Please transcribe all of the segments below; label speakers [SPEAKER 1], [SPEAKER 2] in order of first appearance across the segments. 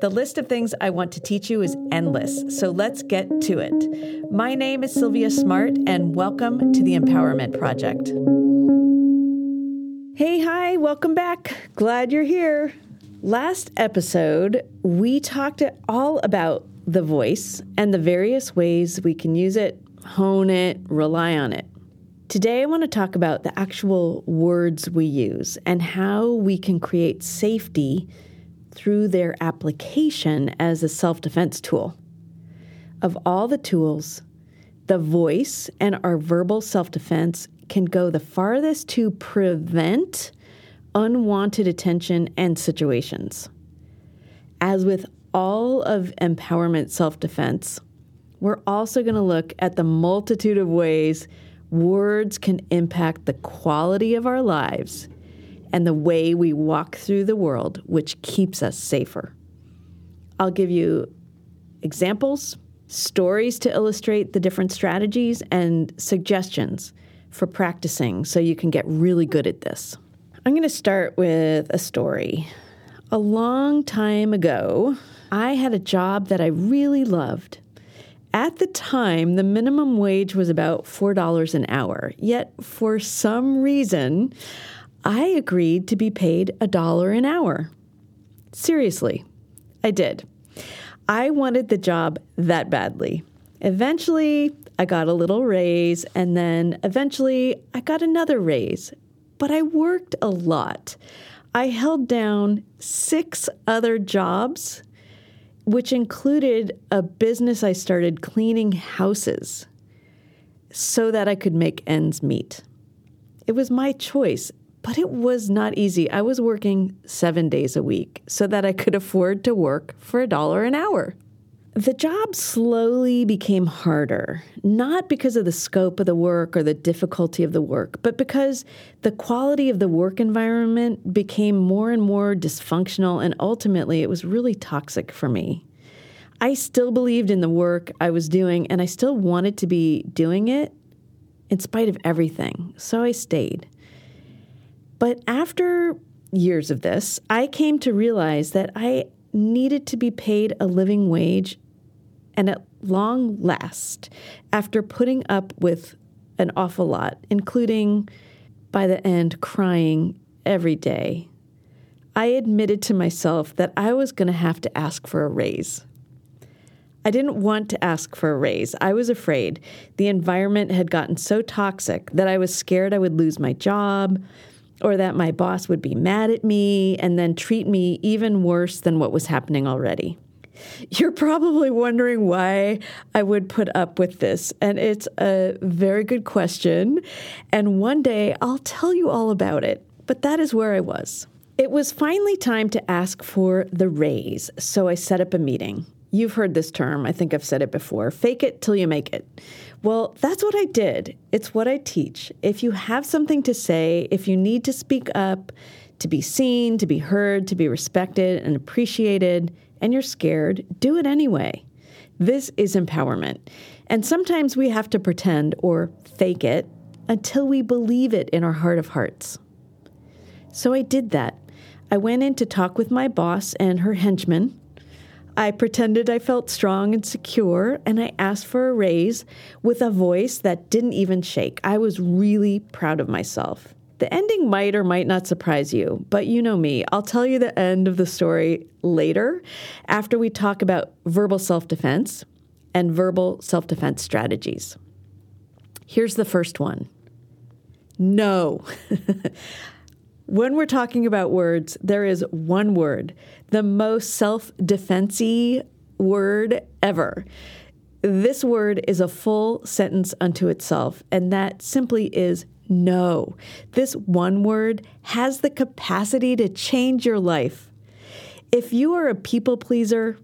[SPEAKER 1] The list of things I want to teach you is endless, so let's get to it. My name is Silvia Smart, and welcome to the Empowerment Project. Hey, hi, welcome back. Glad you're here. Last episode, we talked all about the voice and the various ways we can use it, hone it, rely on it. Today, I want to talk about the actual words we use and how we can create safety through their application as a self defense tool. Of all the tools, the voice and our verbal self defense can go the farthest to prevent unwanted attention and situations. As with all of empowerment self defense, we're also going to look at the multitude of ways words can impact the quality of our lives and the way we walk through the world, which keeps us safer. I'll give you examples, stories to illustrate the different strategies, and suggestions for practicing so you can get really good at this. I'm going to start with a story. A long time ago, I had a job that I really loved. At the time, the minimum wage was about $4 an hour. Yet, for some reason, I agreed to be paid a dollar an hour. Seriously, I did. I wanted the job that badly. Eventually, I got a little raise, and then eventually, I got another raise. But I worked a lot. I held down six other jobs, which included a business I started cleaning houses so that I could make ends meet. It was my choice, but it was not easy. I was working seven days a week so that I could afford to work for a dollar an hour. The job slowly became harder, not because of the scope of the work or the difficulty of the work, but because the quality of the work environment became more and more dysfunctional, and ultimately it was really toxic for me. I still believed in the work I was doing, and I still wanted to be doing it in spite of everything, so I stayed. But after years of this, I came to realize that I needed to be paid a living wage and at long last, after putting up with an awful lot, including by the end crying every day, I admitted to myself that I was going to have to ask for a raise. I didn't want to ask for a raise. I was afraid. The environment had gotten so toxic that I was scared I would lose my job, or that my boss would be mad at me and then treat me even worse than what was happening already. You're probably wondering why I would put up with this, and it's a very good question. And one day I'll tell you all about it, but that is where I was. It was finally time to ask for the raise, so I set up a meeting. You've heard this term, I think I've said it before fake it till you make it. Well, that's what I did. It's what I teach. If you have something to say, if you need to speak up, to be seen, to be heard, to be respected and appreciated, and you're scared, do it anyway. This is empowerment. And sometimes we have to pretend or fake it until we believe it in our heart of hearts. So I did that. I went in to talk with my boss and her henchman I pretended I felt strong and secure, and I asked for a raise with a voice that didn't even shake. I was really proud of myself. The ending might or might not surprise you, but you know me. I'll tell you the end of the story later after we talk about verbal self defense and verbal self defense strategies. Here's the first one no. when we're talking about words, there is one word, the most self defensey word ever. This word is a full sentence unto itself, and that simply is no. This one word has the capacity to change your life. If you are a people pleaser,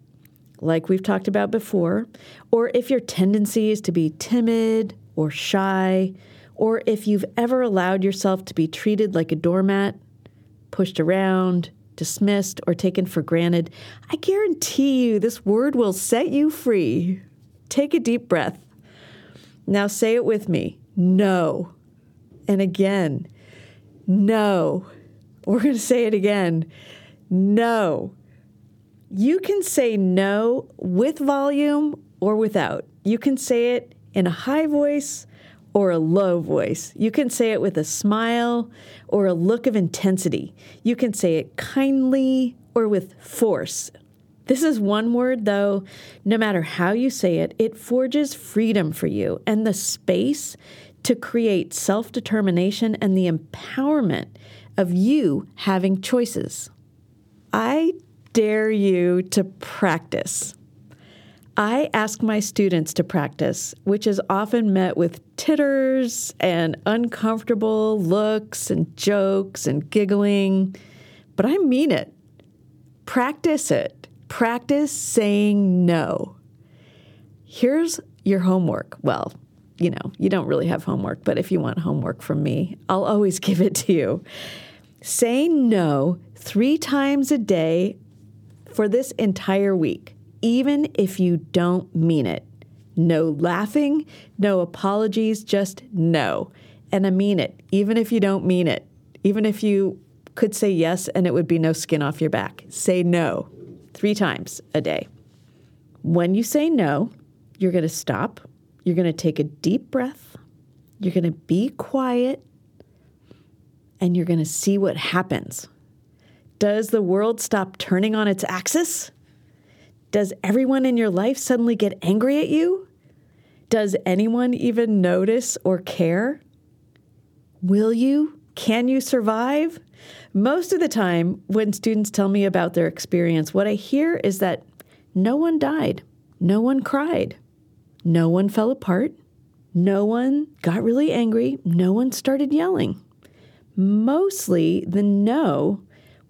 [SPEAKER 1] like we've talked about before, or if your tendency is to be timid or shy, or if you've ever allowed yourself to be treated like a doormat, pushed around, dismissed, or taken for granted, I guarantee you this word will set you free. Take a deep breath. Now say it with me no. And again, no. We're going to say it again no. You can say no with volume or without. You can say it in a high voice or a low voice. You can say it with a smile or a look of intensity. You can say it kindly or with force. This is one word, though, no matter how you say it, it forges freedom for you and the space to create self determination and the empowerment of you having choices. I dare you to practice. I ask my students to practice, which is often met with titters and uncomfortable looks and jokes and giggling, but I mean it. Practice it. Practice saying no. Here's your homework. Well, you know, you don't really have homework, but if you want homework from me, I'll always give it to you. Say no three times a day for this entire week even if you don't mean it. No laughing, no apologies, just no. And I mean it, even if you don't mean it. Even if you could say yes and it would be no skin off your back. Say no three times a day. When you say no, you're going to stop. You're going to take a deep breath. You're going to be quiet. And you're going to see what happens. Does the world stop turning on its axis? Does everyone in your life suddenly get angry at you? Does anyone even notice or care? Will you? Can you survive? Most of the time, when students tell me about their experience, what I hear is that no one died, no one cried, no one fell apart, no one got really angry, no one started yelling. Mostly, the no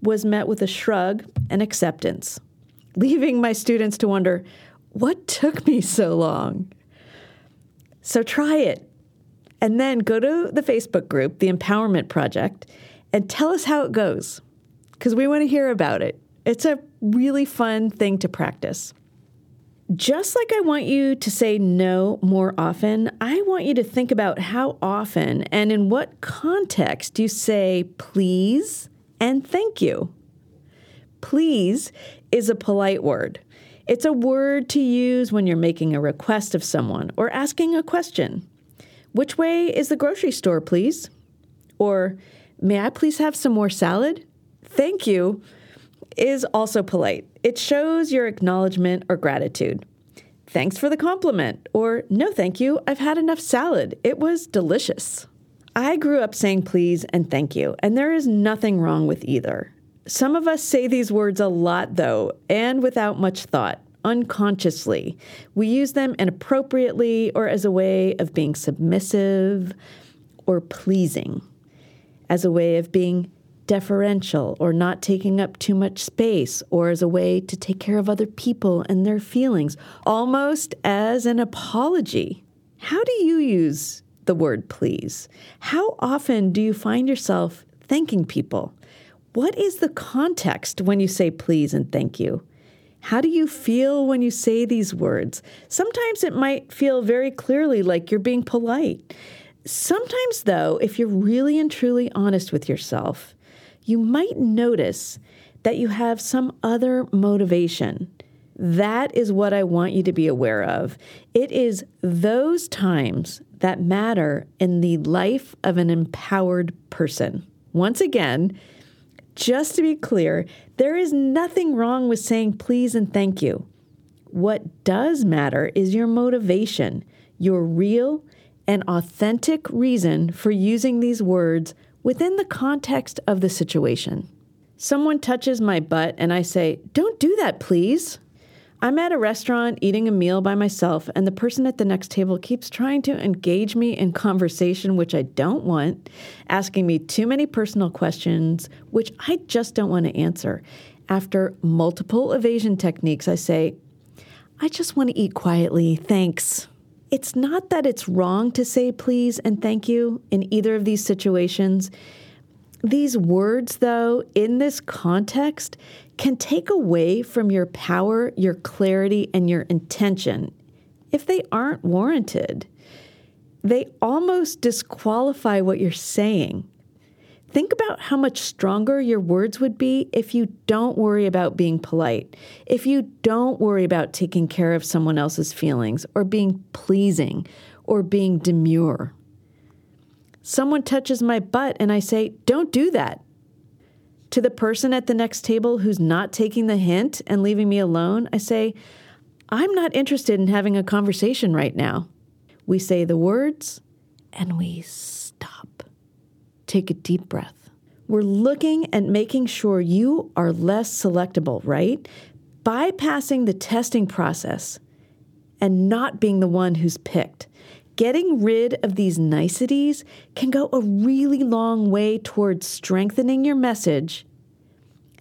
[SPEAKER 1] was met with a shrug and acceptance leaving my students to wonder what took me so long? So try it. And then go to the Facebook group, the Empowerment Project, and tell us how it goes because we want to hear about it. It's a really fun thing to practice. Just like I want you to say no more often, I want you to think about how often and in what context you say please and thank you. Please is a polite word. It's a word to use when you're making a request of someone or asking a question. Which way is the grocery store, please? Or, may I please have some more salad? Thank you is also polite. It shows your acknowledgement or gratitude. Thanks for the compliment, or no thank you, I've had enough salad. It was delicious. I grew up saying please and thank you, and there is nothing wrong with either. Some of us say these words a lot, though, and without much thought, unconsciously. We use them inappropriately or as a way of being submissive or pleasing, as a way of being deferential or not taking up too much space, or as a way to take care of other people and their feelings, almost as an apology. How do you use the word please? How often do you find yourself thanking people? What is the context when you say please and thank you? How do you feel when you say these words? Sometimes it might feel very clearly like you're being polite. Sometimes, though, if you're really and truly honest with yourself, you might notice that you have some other motivation. That is what I want you to be aware of. It is those times that matter in the life of an empowered person. Once again, just to be clear, there is nothing wrong with saying please and thank you. What does matter is your motivation, your real and authentic reason for using these words within the context of the situation. Someone touches my butt and I say, Don't do that, please. I'm at a restaurant eating a meal by myself, and the person at the next table keeps trying to engage me in conversation, which I don't want, asking me too many personal questions, which I just don't want to answer. After multiple evasion techniques, I say, I just want to eat quietly, thanks. It's not that it's wrong to say please and thank you in either of these situations. These words, though, in this context, can take away from your power, your clarity, and your intention if they aren't warranted. They almost disqualify what you're saying. Think about how much stronger your words would be if you don't worry about being polite, if you don't worry about taking care of someone else's feelings, or being pleasing, or being demure. Someone touches my butt and I say, Don't do that. To the person at the next table who's not taking the hint and leaving me alone, I say, I'm not interested in having a conversation right now. We say the words and we stop. Take a deep breath. We're looking at making sure you are less selectable, right? Bypassing the testing process and not being the one who's picked. Getting rid of these niceties can go a really long way towards strengthening your message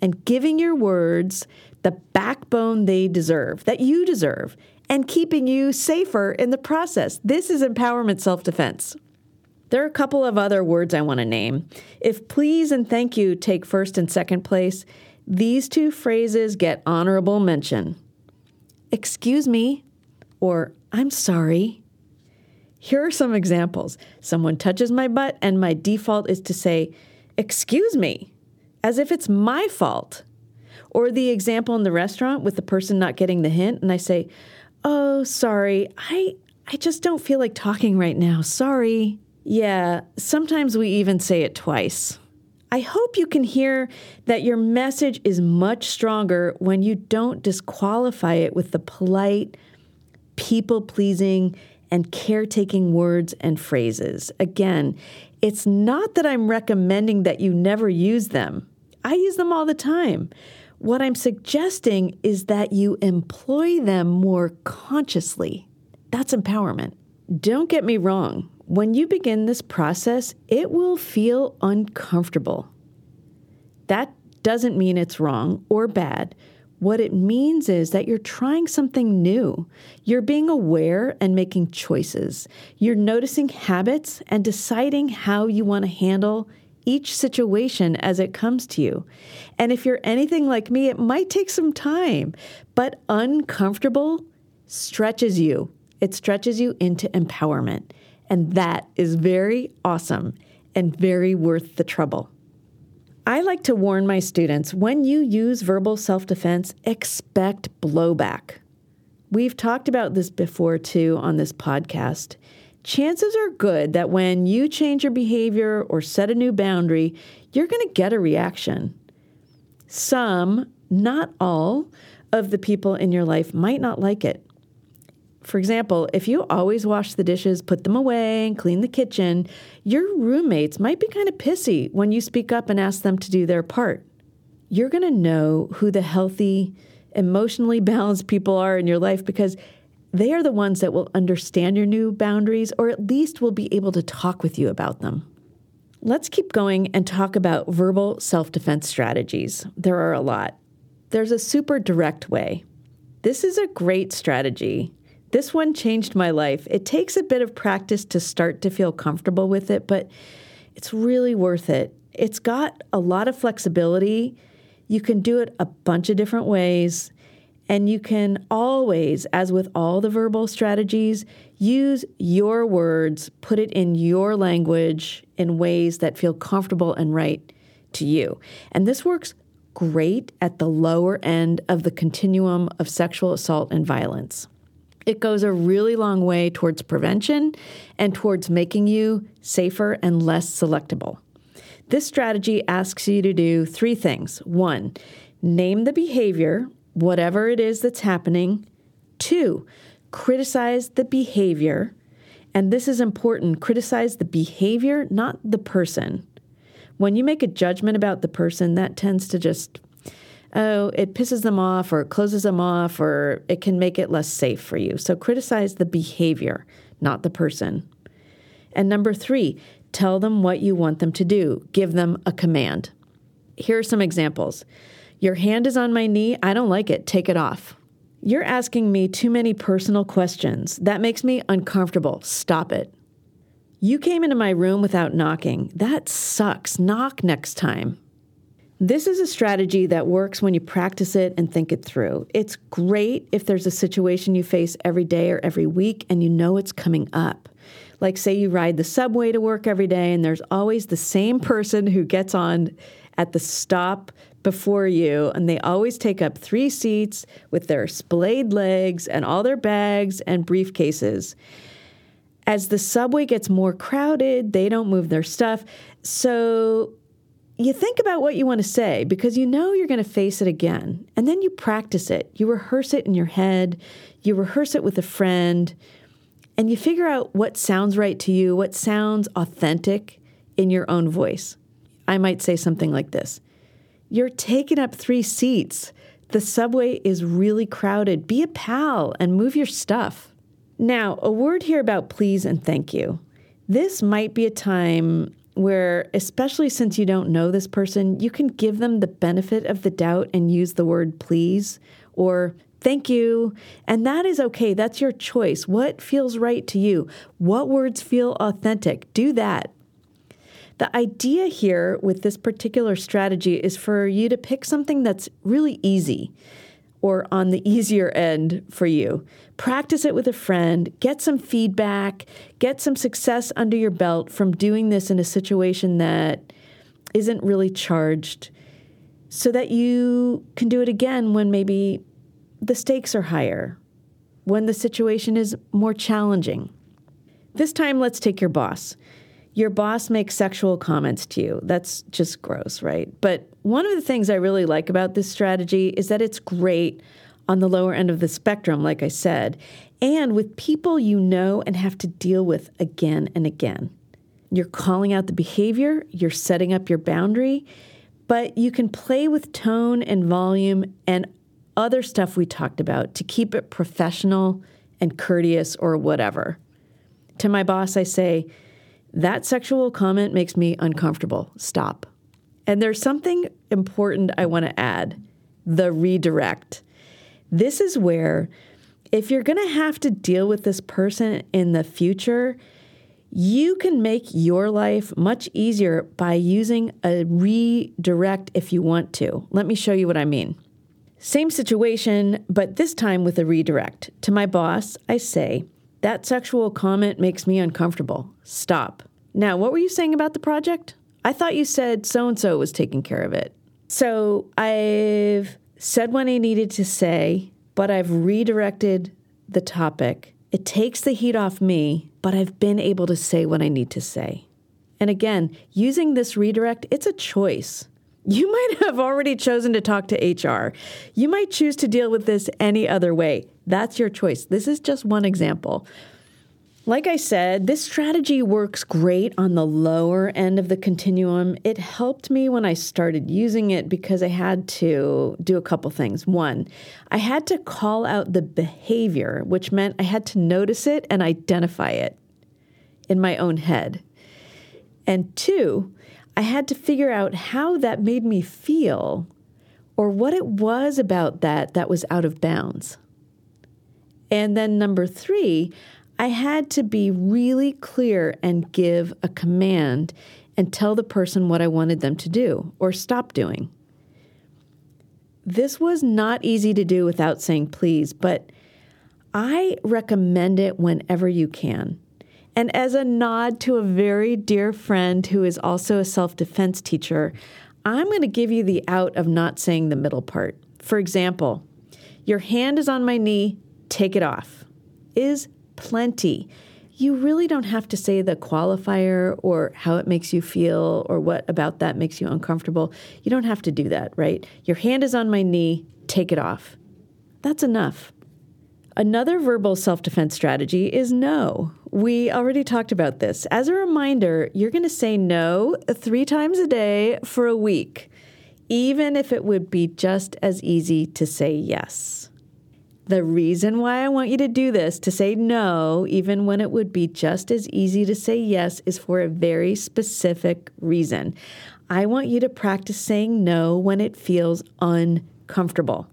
[SPEAKER 1] and giving your words the backbone they deserve, that you deserve, and keeping you safer in the process. This is empowerment self defense. There are a couple of other words I want to name. If please and thank you take first and second place, these two phrases get honorable mention. Excuse me, or I'm sorry. Here are some examples. Someone touches my butt, and my default is to say, Excuse me, as if it's my fault. Or the example in the restaurant with the person not getting the hint, and I say, Oh, sorry, I, I just don't feel like talking right now. Sorry. Yeah, sometimes we even say it twice. I hope you can hear that your message is much stronger when you don't disqualify it with the polite, people pleasing, and caretaking words and phrases. Again, it's not that I'm recommending that you never use them, I use them all the time. What I'm suggesting is that you employ them more consciously. That's empowerment. Don't get me wrong, when you begin this process, it will feel uncomfortable. That doesn't mean it's wrong or bad. What it means is that you're trying something new. You're being aware and making choices. You're noticing habits and deciding how you want to handle each situation as it comes to you. And if you're anything like me, it might take some time, but uncomfortable stretches you. It stretches you into empowerment. And that is very awesome and very worth the trouble. I like to warn my students when you use verbal self defense, expect blowback. We've talked about this before too on this podcast. Chances are good that when you change your behavior or set a new boundary, you're going to get a reaction. Some, not all, of the people in your life might not like it. For example, if you always wash the dishes, put them away, and clean the kitchen, your roommates might be kind of pissy when you speak up and ask them to do their part. You're going to know who the healthy, emotionally balanced people are in your life because they are the ones that will understand your new boundaries or at least will be able to talk with you about them. Let's keep going and talk about verbal self defense strategies. There are a lot. There's a super direct way. This is a great strategy this one changed my life. It takes a bit of practice to start to feel comfortable with it, but it's really worth it. It's got a lot of flexibility. You can do it a bunch of different ways. And you can always, as with all the verbal strategies, use your words, put it in your language in ways that feel comfortable and right to you. And this works great at the lower end of the continuum of sexual assault and violence. It goes a really long way towards prevention and towards making you safer and less selectable. This strategy asks you to do three things. One, name the behavior, whatever it is that's happening. Two, criticize the behavior. And this is important criticize the behavior, not the person. When you make a judgment about the person, that tends to just, oh, it pisses them off or it closes them off or it can make it less safe for you. So criticize the behavior, not the person. And number three, tell them what you want them to do, give them a command. Here are some examples. Your hand is on my knee. I don't like it. Take it off. You're asking me too many personal questions. That makes me uncomfortable. Stop it. You came into my room without knocking. That sucks. Knock next time. This is a strategy that works when you practice it and think it through. It's great if there's a situation you face every day or every week and you know it's coming up. Like, say you ride the subway to work every day and there's always the same person who gets on at the stop before you, and they always take up three seats with their splayed legs and all their bags and briefcases. As the subway gets more crowded, they don't move their stuff. So you think about what you want to say because you know you're going to face it again. And then you practice it. You rehearse it in your head, you rehearse it with a friend, and you figure out what sounds right to you, what sounds authentic in your own voice. I might say something like this You're taking up three seats. The subway is really crowded. Be a pal and move your stuff. Now, a word here about please and thank you. This might be a time where, especially since you don't know this person, you can give them the benefit of the doubt and use the word please or thank you. And that is okay. That's your choice. What feels right to you? What words feel authentic? Do that. The idea here with this particular strategy is for you to pick something that's really easy or on the easier end for you. Practice it with a friend, get some feedback, get some success under your belt from doing this in a situation that isn't really charged so that you can do it again when maybe the stakes are higher, when the situation is more challenging. This time, let's take your boss your boss makes sexual comments to you. That's just gross, right? But one of the things I really like about this strategy is that it's great on the lower end of the spectrum, like I said, and with people you know and have to deal with again and again. You're calling out the behavior, you're setting up your boundary, but you can play with tone and volume and other stuff we talked about to keep it professional and courteous or whatever. To my boss, I say, that sexual comment makes me uncomfortable. Stop. And there's something important I want to add the redirect. This is where, if you're going to have to deal with this person in the future, you can make your life much easier by using a redirect if you want to. Let me show you what I mean. Same situation, but this time with a redirect. To my boss, I say, that sexual comment makes me uncomfortable. Stop. Now, what were you saying about the project? I thought you said so and so was taking care of it. So I've said what I needed to say, but I've redirected the topic. It takes the heat off me, but I've been able to say what I need to say. And again, using this redirect, it's a choice. You might have already chosen to talk to HR. You might choose to deal with this any other way. That's your choice. This is just one example. Like I said, this strategy works great on the lower end of the continuum. It helped me when I started using it because I had to do a couple things. One, I had to call out the behavior, which meant I had to notice it and identify it in my own head. And two, I had to figure out how that made me feel or what it was about that that was out of bounds. And then number three, I had to be really clear and give a command and tell the person what I wanted them to do or stop doing. This was not easy to do without saying please, but I recommend it whenever you can. And as a nod to a very dear friend who is also a self defense teacher, I'm going to give you the out of not saying the middle part. For example, your hand is on my knee, take it off. Is plenty. You really don't have to say the qualifier or how it makes you feel or what about that makes you uncomfortable. You don't have to do that, right? Your hand is on my knee, take it off. That's enough. Another verbal self defense strategy is no. we already talked about this. As a reminder, you're going to say no three times a day for a week, even if it would be just as easy to say yes. The reason why I want you to do this, to say no, even when it would be just as easy to say yes, is for a very specific reason. I want you to practice saying no when it feels uncomfortable.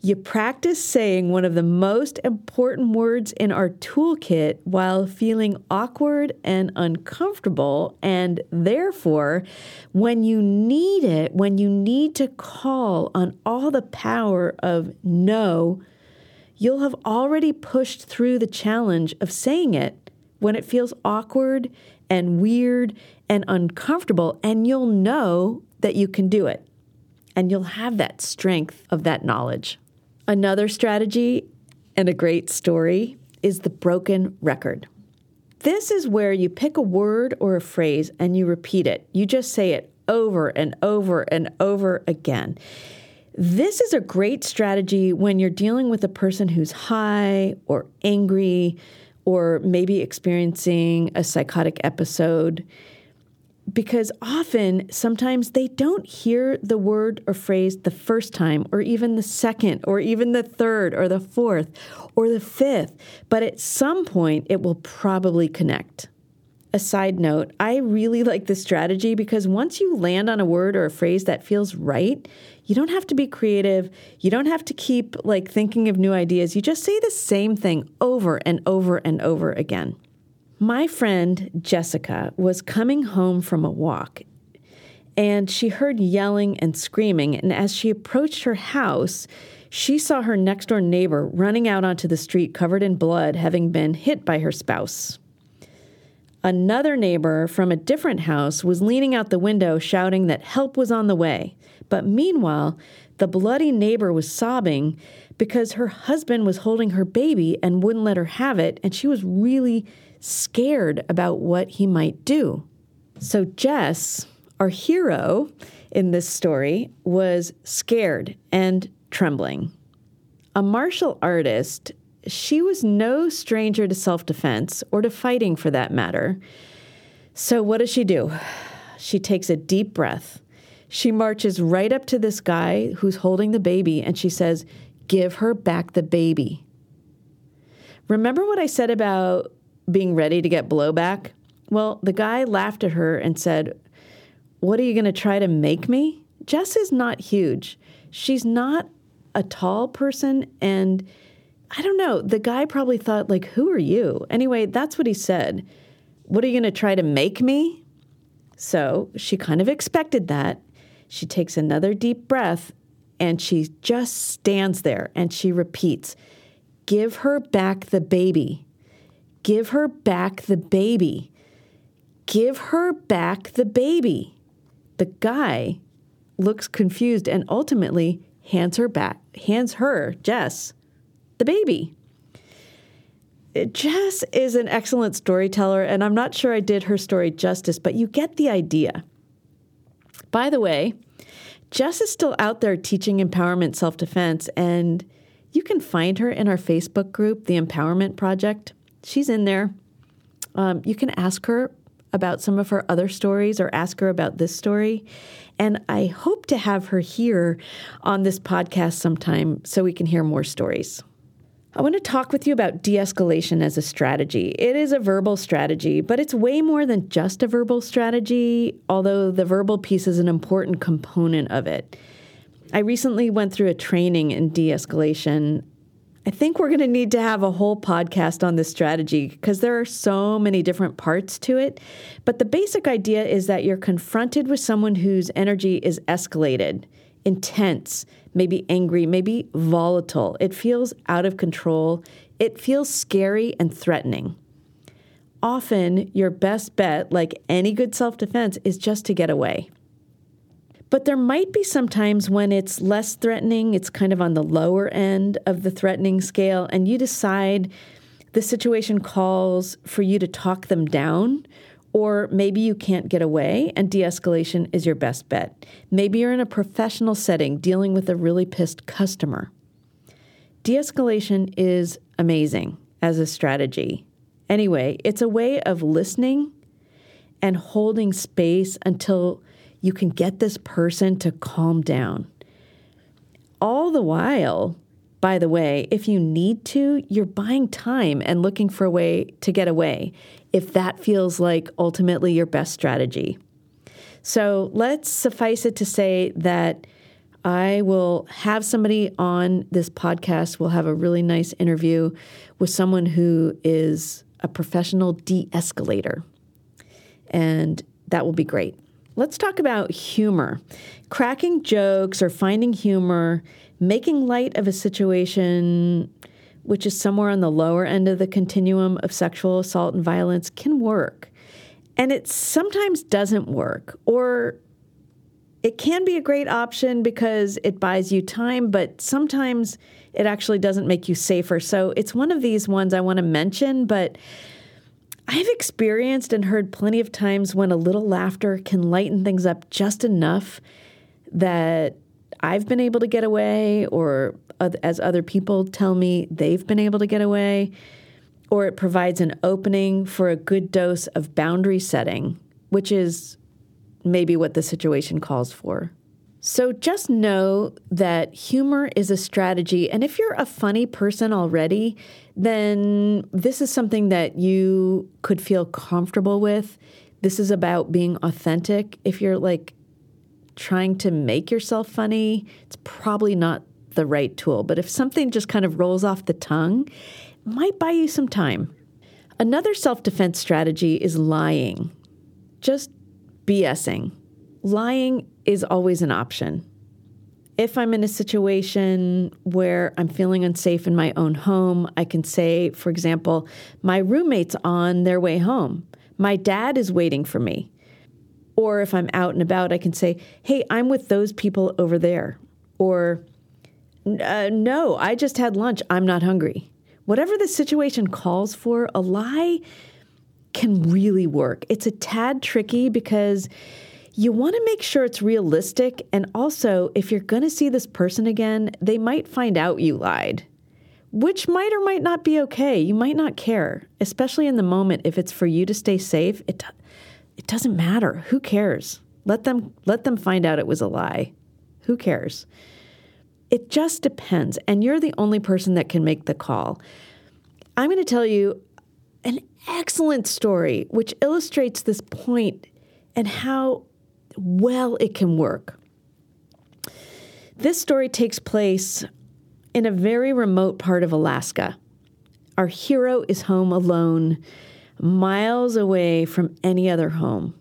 [SPEAKER 1] You practice saying one of the most important words in our toolkit while feeling awkward and uncomfortable. And therefore, when you need it, when you need to call on all the power of no, you'll have already pushed through the challenge of saying it when it feels awkward and weird and uncomfortable, and you'll know that you can do it. And you'll have that strength of that knowledge. Another strategy and a great story is the broken record. This is where you pick a word or a phrase and you repeat it. You just say it over and over and over again. This is a great strategy when you're dealing with a person who's high or angry or maybe experiencing a psychotic episode. Because often, sometimes they don't hear the word or phrase the first time, or even the second, or even the third, or the fourth, or the fifth. But at some point, it will probably connect a side note, I really like this strategy because once you land on a word or a phrase that feels right, you don't have to be creative. You don't have to keep like thinking of new ideas. You just say the same thing over and over and over again. My friend Jessica was coming home from a walk and she heard yelling and screaming. And as she approached her house, she saw her next door neighbor running out onto the street covered in blood, having been hit by her spouse. Another neighbor from a different house was leaning out the window shouting that help was on the way. But meanwhile, the bloody neighbor was sobbing because her husband was holding her baby and wouldn't let her have it, and she was really scared about what he might do. So, Jess, our hero in this story, was scared and trembling. A martial artist she was no stranger to self defense or to fighting for that matter. So, what does she do? She takes a deep breath. She marches right up to this guy who's holding the baby and she says, Give her back the baby. Remember what I said about being ready to get blowback? Well, the guy laughed at her and said, What are you going to try to make me? Jess is not huge. She's not a tall person and I don't know. The guy probably thought, like, who are you? Anyway, that's what he said. What are you going to try to make me? So she kind of expected that. She takes another deep breath and she just stands there and she repeats, Give her back the baby. Give her back the baby. Give her back the baby. The guy looks confused and ultimately hands her back, hands her, Jess, the baby. Jess is an excellent storyteller, and I'm not sure I did her story justice, but you get the idea. By the way, Jess is still out there teaching empowerment self defense, and you can find her in our Facebook group, The Empowerment Project. She's in there. Um, you can ask her about some of her other stories or ask her about this story. And I hope to have her here on this podcast sometime so we can hear more stories. I want to talk with you about de escalation as a strategy. It is a verbal strategy, but it's way more than just a verbal strategy, although the verbal piece is an important component of it. I recently went through a training in de escalation. I think we're going to need to have a whole podcast on this strategy because there are so many different parts to it. But the basic idea is that you're confronted with someone whose energy is escalated, intense, maybe angry, maybe volatile. It feels out of control. It feels scary and threatening. Often, your best bet, like any good self defense, is just to get away. But there might be some times when it's less threatening, it's kind of on the lower end of the threatening scale, and you decide the situation calls for you to talk them down or maybe you can't get away and de escalation is your best bet. Maybe you're in a professional setting dealing with a really pissed customer. De escalation is amazing as a strategy. Anyway, it's a way of listening and holding space until you can get this person to calm down. All the while, by the way, if you need to, you're buying time and looking for a way to get away if that feels like ultimately your best strategy. So let's suffice it to say that I will have somebody on this podcast. We'll have a really nice interview with someone who is a professional de escalator. And that will be great. Let's talk about humor. Cracking jokes or finding humor, making light of a situation which is somewhere on the lower end of the continuum of sexual assault and violence can work. And it sometimes doesn't work, or it can be a great option because it buys you time, but sometimes it actually doesn't make you safer. So it's one of these ones I want to mention, but I've experienced and heard plenty of times when a little laughter can lighten things up just enough that I've been able to get away, or as other people tell me they've been able to get away or it provides an opening for a good dose of boundary setting, which is maybe what the situation calls for. So just know that humor is a strategy. And if you're a funny person already, then this is something that you could feel comfortable with. This is about being authentic. If you're like trying to make yourself funny, it's probably not the right tool. But if something just kind of rolls off the tongue might buy you some time. Another self defense strategy is lying, just BSing. Lying is always an option. If I'm in a situation where I'm feeling unsafe in my own home, I can say, for example, my roommate's on their way home. My dad is waiting for me. Or if I'm out and about, I can say, hey, I'm with those people over there. Or, uh, no, I just had lunch. I'm not hungry whatever the situation calls for, a lie can really work. It's a tad tricky because you want to make sure it's realistic. And also, if you're going to see this person again, they might find out you lied, which might or might not be okay. You might not care, especially in the moment. If it's for you to stay safe, it, it doesn't matter. Who cares? Let them, let them find out it was a lie. Who cares? It just depends. And you're the only person that can make the call. I'm going to tell you an excellent story which illustrates this point and how well it can work. This story takes place in a very remote part of Alaska. Our hero is home alone, miles away from any other home.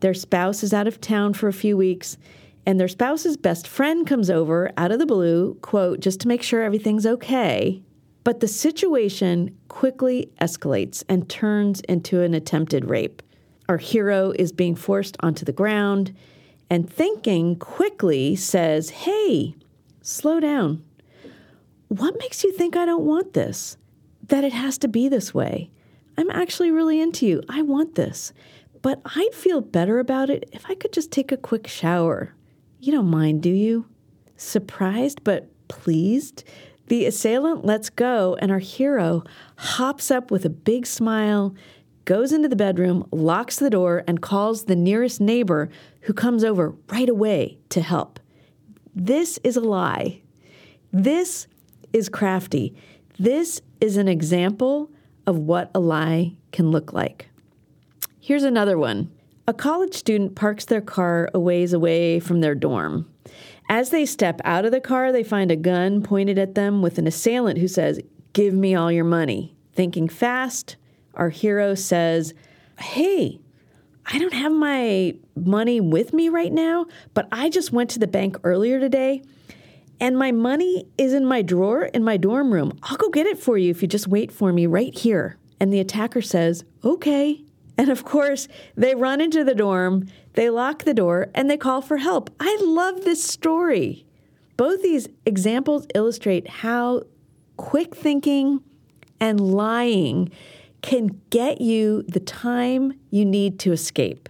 [SPEAKER 1] Their spouse is out of town for a few weeks, and their spouse's best friend comes over out of the blue, quote, just to make sure everything's okay. But the situation quickly escalates and turns into an attempted rape. Our hero is being forced onto the ground and thinking quickly says, Hey, slow down. What makes you think I don't want this? That it has to be this way? I'm actually really into you. I want this. But I'd feel better about it if I could just take a quick shower. You don't mind, do you? Surprised but pleased, the assailant lets go, and our hero hops up with a big smile, goes into the bedroom, locks the door, and calls the nearest neighbor who comes over right away to help. This is a lie. This is crafty. This is an example of what a lie can look like. Here's another one. A college student parks their car a ways away from their dorm. As they step out of the car, they find a gun pointed at them with an assailant who says, Give me all your money. Thinking fast, our hero says, Hey, I don't have my money with me right now, but I just went to the bank earlier today and my money is in my drawer in my dorm room. I'll go get it for you if you just wait for me right here. And the attacker says, Okay. And of course, they run into the dorm, they lock the door, and they call for help. I love this story. Both these examples illustrate how quick thinking and lying can get you the time you need to escape.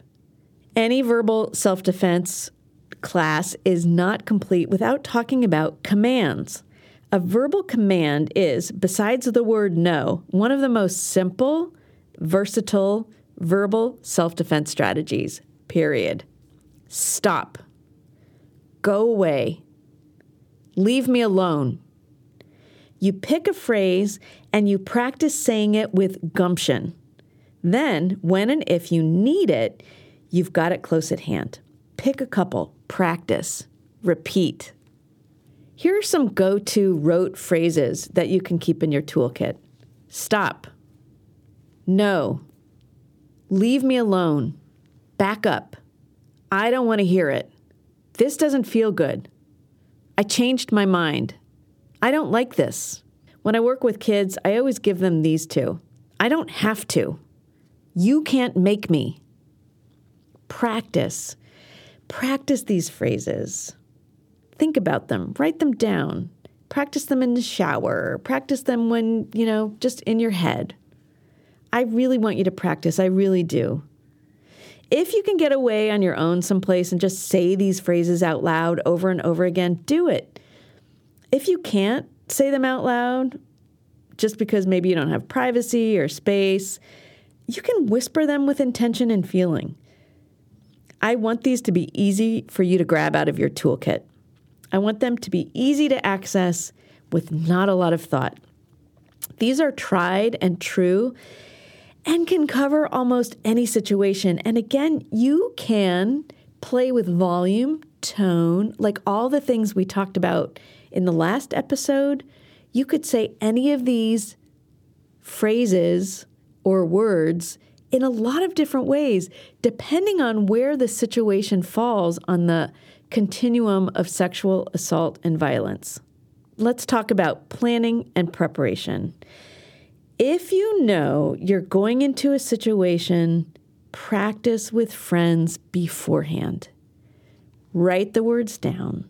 [SPEAKER 1] Any verbal self defense class is not complete without talking about commands. A verbal command is, besides the word no, one of the most simple versatile verbal self defense strategies, period. Stop. Go away. Leave me alone. You pick a phrase and you practice saying it with gumption. Then, when and if you need it, you've got it close at hand. Pick a couple, practice, repeat. Here are some go to rote phrases that you can keep in your toolkit. Stop, no, leave me alone, back up, I don't want to hear it, this doesn't feel good, I changed my mind, I don't like this. When I work with kids, I always give them these two I don't have to. You can't make me. Practice. Practice these phrases. Think about them, write them down. Practice them in the shower, practice them when, you know, just in your head. I really want you to practice, I really do. If you can get away on your own someplace and just say these phrases out loud over and over again, do it. If you can't say them out loud, just because maybe you don't have privacy or space, you can whisper them with intention and feeling. I want these to be easy for you to grab out of your toolkit. I want them to be easy to access with not a lot of thought. These are tried and true and can cover almost any situation. And again, you can play with volume, tone, like all the things we talked about in the last episode. You could say any of these phrases or words in a lot of different ways, depending on where the situation falls on the continuum of sexual assault and violence. Let's talk about planning and preparation. If you know you're going into a situation, practice with friends beforehand. Write the words down,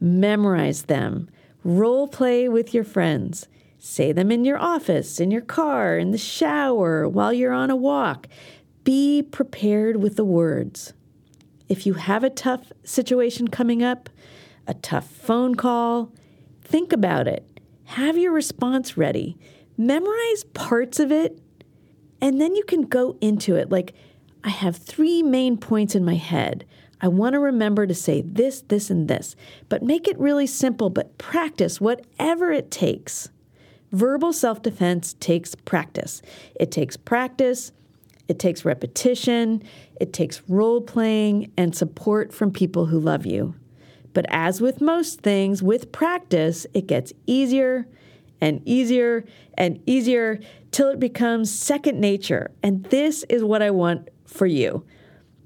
[SPEAKER 1] memorize them, role play with your friends. Say them in your office, in your car, in the shower, while you're on a walk. Be prepared with the words. If you have a tough situation coming up, a tough phone call, think about it. Have your response ready. Memorize parts of it, and then you can go into it. Like, I have three main points in my head. I want to remember to say this, this, and this, but make it really simple, but practice whatever it takes. Verbal self defense takes practice. It takes practice, it takes repetition, it takes role playing, and support from people who love you. But as with most things, with practice, it gets easier and easier and easier till it becomes second nature. And this is what I want for you.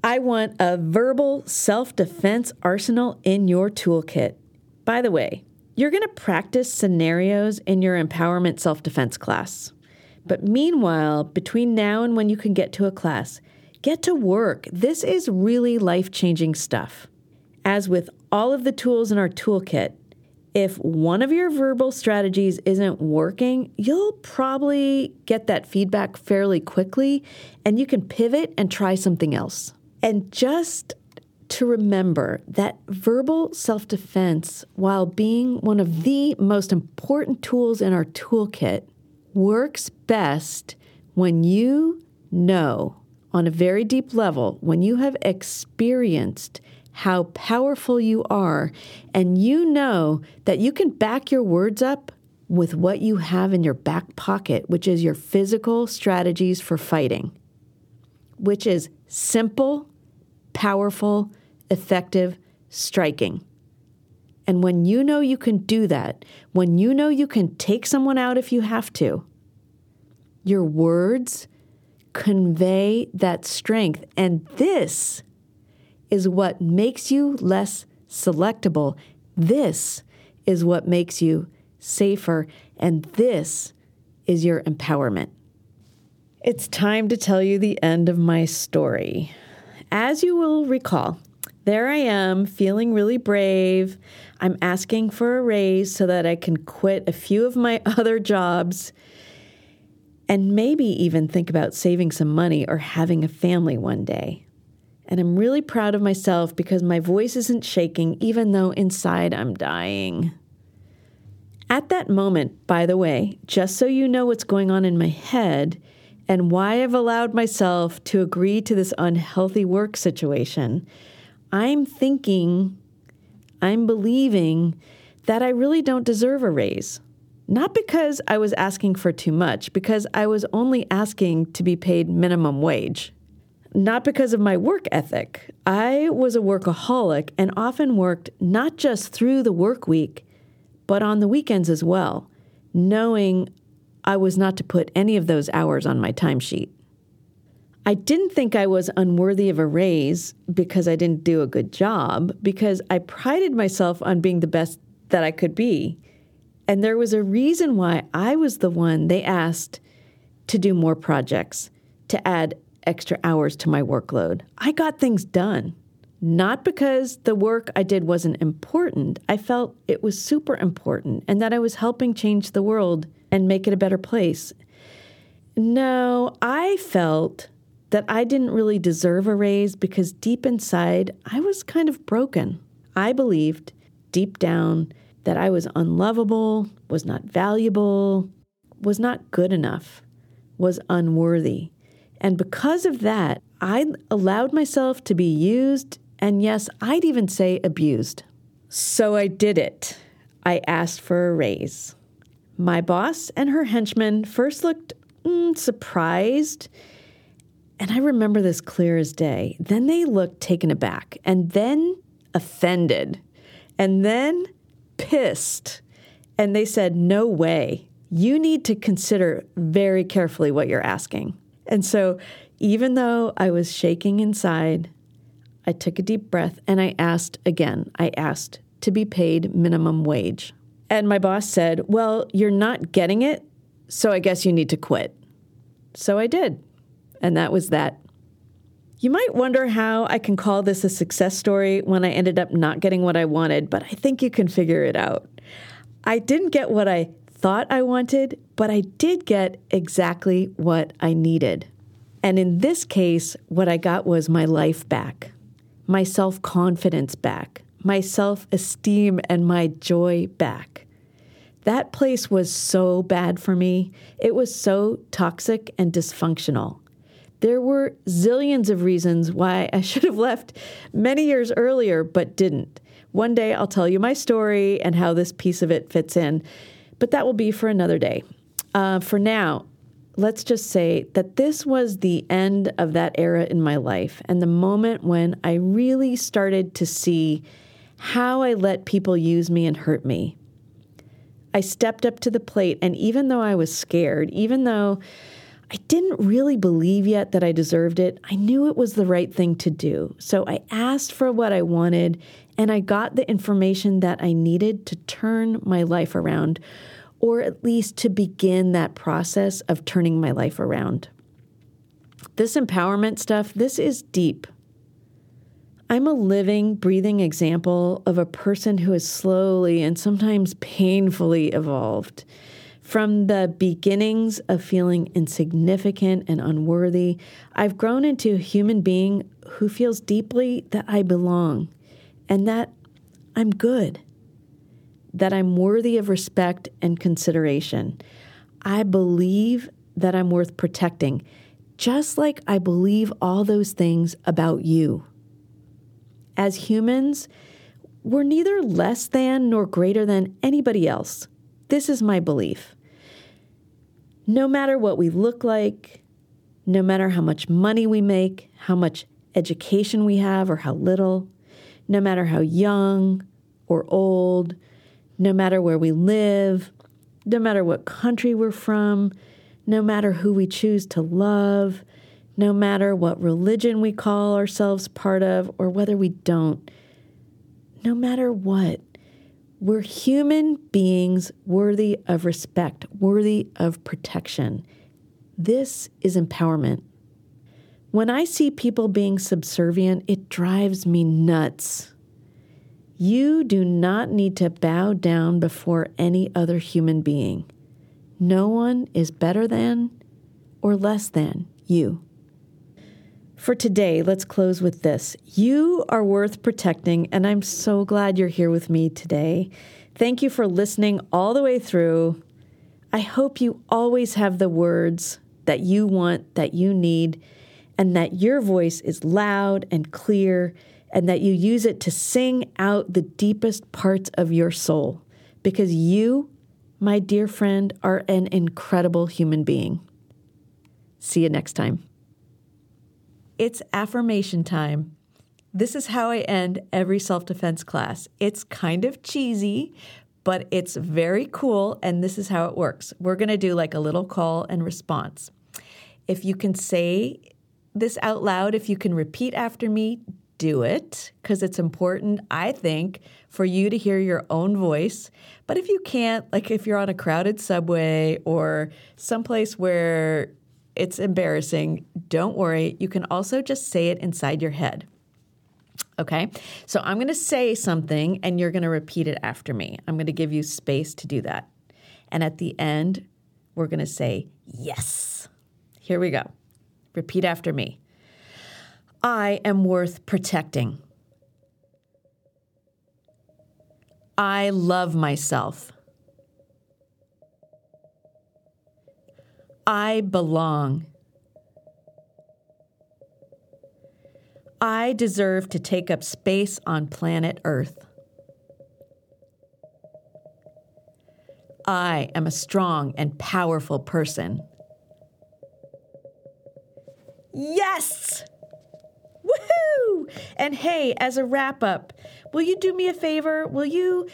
[SPEAKER 1] I want a verbal self defense arsenal in your toolkit. By the way, you're going to practice scenarios in your empowerment self defense class. But meanwhile, between now and when you can get to a class, get to work. This is really life changing stuff. As with all of the tools in our toolkit, if one of your verbal strategies isn't working, you'll probably get that feedback fairly quickly and you can pivot and try something else. And just to remember that verbal self defense, while being one of the most important tools in our toolkit, works best when you know on a very deep level, when you have experienced how powerful you are, and you know that you can back your words up with what you have in your back pocket, which is your physical strategies for fighting, which is simple, powerful, effective striking. And when you know you can do that, when you know you can take someone out if you have to, your words convey that strength. And this is what makes you less selectable. This is what makes you safer. And this is your empowerment. It's time to tell you the end of my story. As you will recall, there I am feeling really brave. I'm asking for a raise so that I can quit a few of my other jobs and maybe even think about saving some money or having a family one day. And I'm really proud of myself because my voice isn't shaking, even though inside I'm dying. At that moment, by the way, just so you know what's going on in my head, and why I've allowed myself to agree to this unhealthy work situation, I'm thinking, I'm believing that I really don't deserve a raise. Not because I was asking for too much, because I was only asking to be paid minimum wage. Not because of my work ethic. I was a workaholic and often worked not just through the work week, but on the weekends as well, knowing I was not to put any of those hours on my timesheet. I didn't think I was unworthy of a raise because I didn't do a good job, because I prided myself on being the best that I could be. And there was a reason why I was the one they asked to do more projects, to add extra hours to my workload. I got things done. Not because the work I did wasn't important. I felt it was super important and that I was helping change the world and make it a better place. No, I felt that I didn't really deserve a raise because deep inside, I was kind of broken. I believed deep down that I was unlovable, was not valuable, was not good enough, was unworthy. And because of that, I allowed myself to be used, and yes, I'd even say abused. So I did it. I asked for a raise. My boss and her henchmen first looked mm, surprised and I remember this clear as day. Then they looked taken aback, and then offended, and then pissed. And they said, No way. You need to consider very carefully what you're asking. And so, even though I was shaking inside, I took a deep breath and I asked again. I asked to be paid minimum wage. And my boss said, Well, you're not getting it, so I guess you need to quit. So I did. And that was that. You might wonder how I can call this a success story when I ended up not getting what I wanted, but I think you can figure it out. I didn't get what I thought I wanted, but I did get exactly what I needed. And in this case, what I got was my life back, my self confidence back, my self esteem, and my joy back. That place was so bad for me. It was so toxic and dysfunctional. There were zillions of reasons why I should have left many years earlier, but didn't. One day I'll tell you my story and how this piece of it fits in, but that will be for another day. Uh, for now, let's just say that this was the end of that era in my life and the moment when I really started to see how I let people use me and hurt me. I stepped up to the plate, and even though I was scared, even though I didn't really believe yet that I deserved it. I knew it was the right thing to do. So I asked for what I wanted and I got the information that I needed to turn my life around, or at least to begin that process of turning my life around. This empowerment stuff, this is deep. I'm a living, breathing example of a person who has slowly and sometimes painfully evolved. From the beginnings of feeling insignificant and unworthy, I've grown into a human being who feels deeply that I belong and that I'm good, that I'm worthy of respect and consideration. I believe that I'm worth protecting, just like I believe all those things about you. As humans, we're neither less than nor greater than anybody else. This is my belief. No matter what we look like, no matter how much money we make, how much education we have or how little, no matter how young or old, no matter where we live, no matter what country we're from, no matter who we choose to love, no matter what religion we call ourselves part of or whether we don't, no matter what, we're human beings worthy of respect, worthy of protection. This is empowerment. When I see people being subservient, it drives me nuts. You do not need to bow down before any other human being. No one is better than or less than you. For today, let's close with this. You are worth protecting, and I'm so glad you're here with me today. Thank you for listening all the way through. I hope you always have the words that you want, that you need, and that your voice is loud and clear, and that you use it to sing out the deepest parts of your soul. Because you, my dear friend, are an incredible human being. See you next time. It's affirmation time. This is how I end every self defense class. It's kind of cheesy, but it's very cool. And this is how it works. We're to do like a little call and response. If you can say this out loud, if you can repeat after me, do it because it's important, I think, for you to hear your own voice. But if you can't, like if you're on a crowded subway or someplace where it's embarrassing. Don't worry. You can also just say it inside your head. Okay. So I'm going to say something and you're going to repeat it after me. I'm going to give you space to do that. And at the end, we're going to say yes. Here we go. Repeat after me. I am worth protecting. I love myself. I belong. I deserve to take up space on planet Earth. I am a strong and powerful person. Yes! Woohoo! And hey, as a wrap up, will you do me a favor? Will you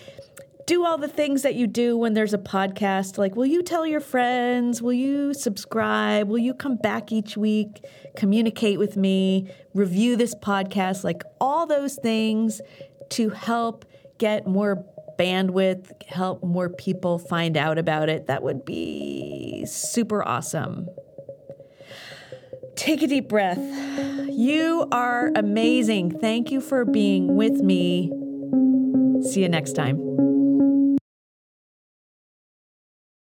[SPEAKER 1] do all the things that you do when there's a podcast. Like, will you tell your friends? Will you subscribe? Will you come back each week, communicate with me, review this podcast? Like, all those things to help get more bandwidth, help more people find out about it. That would be super awesome. Take a deep breath. You are amazing. Thank you for being with me. See you next time.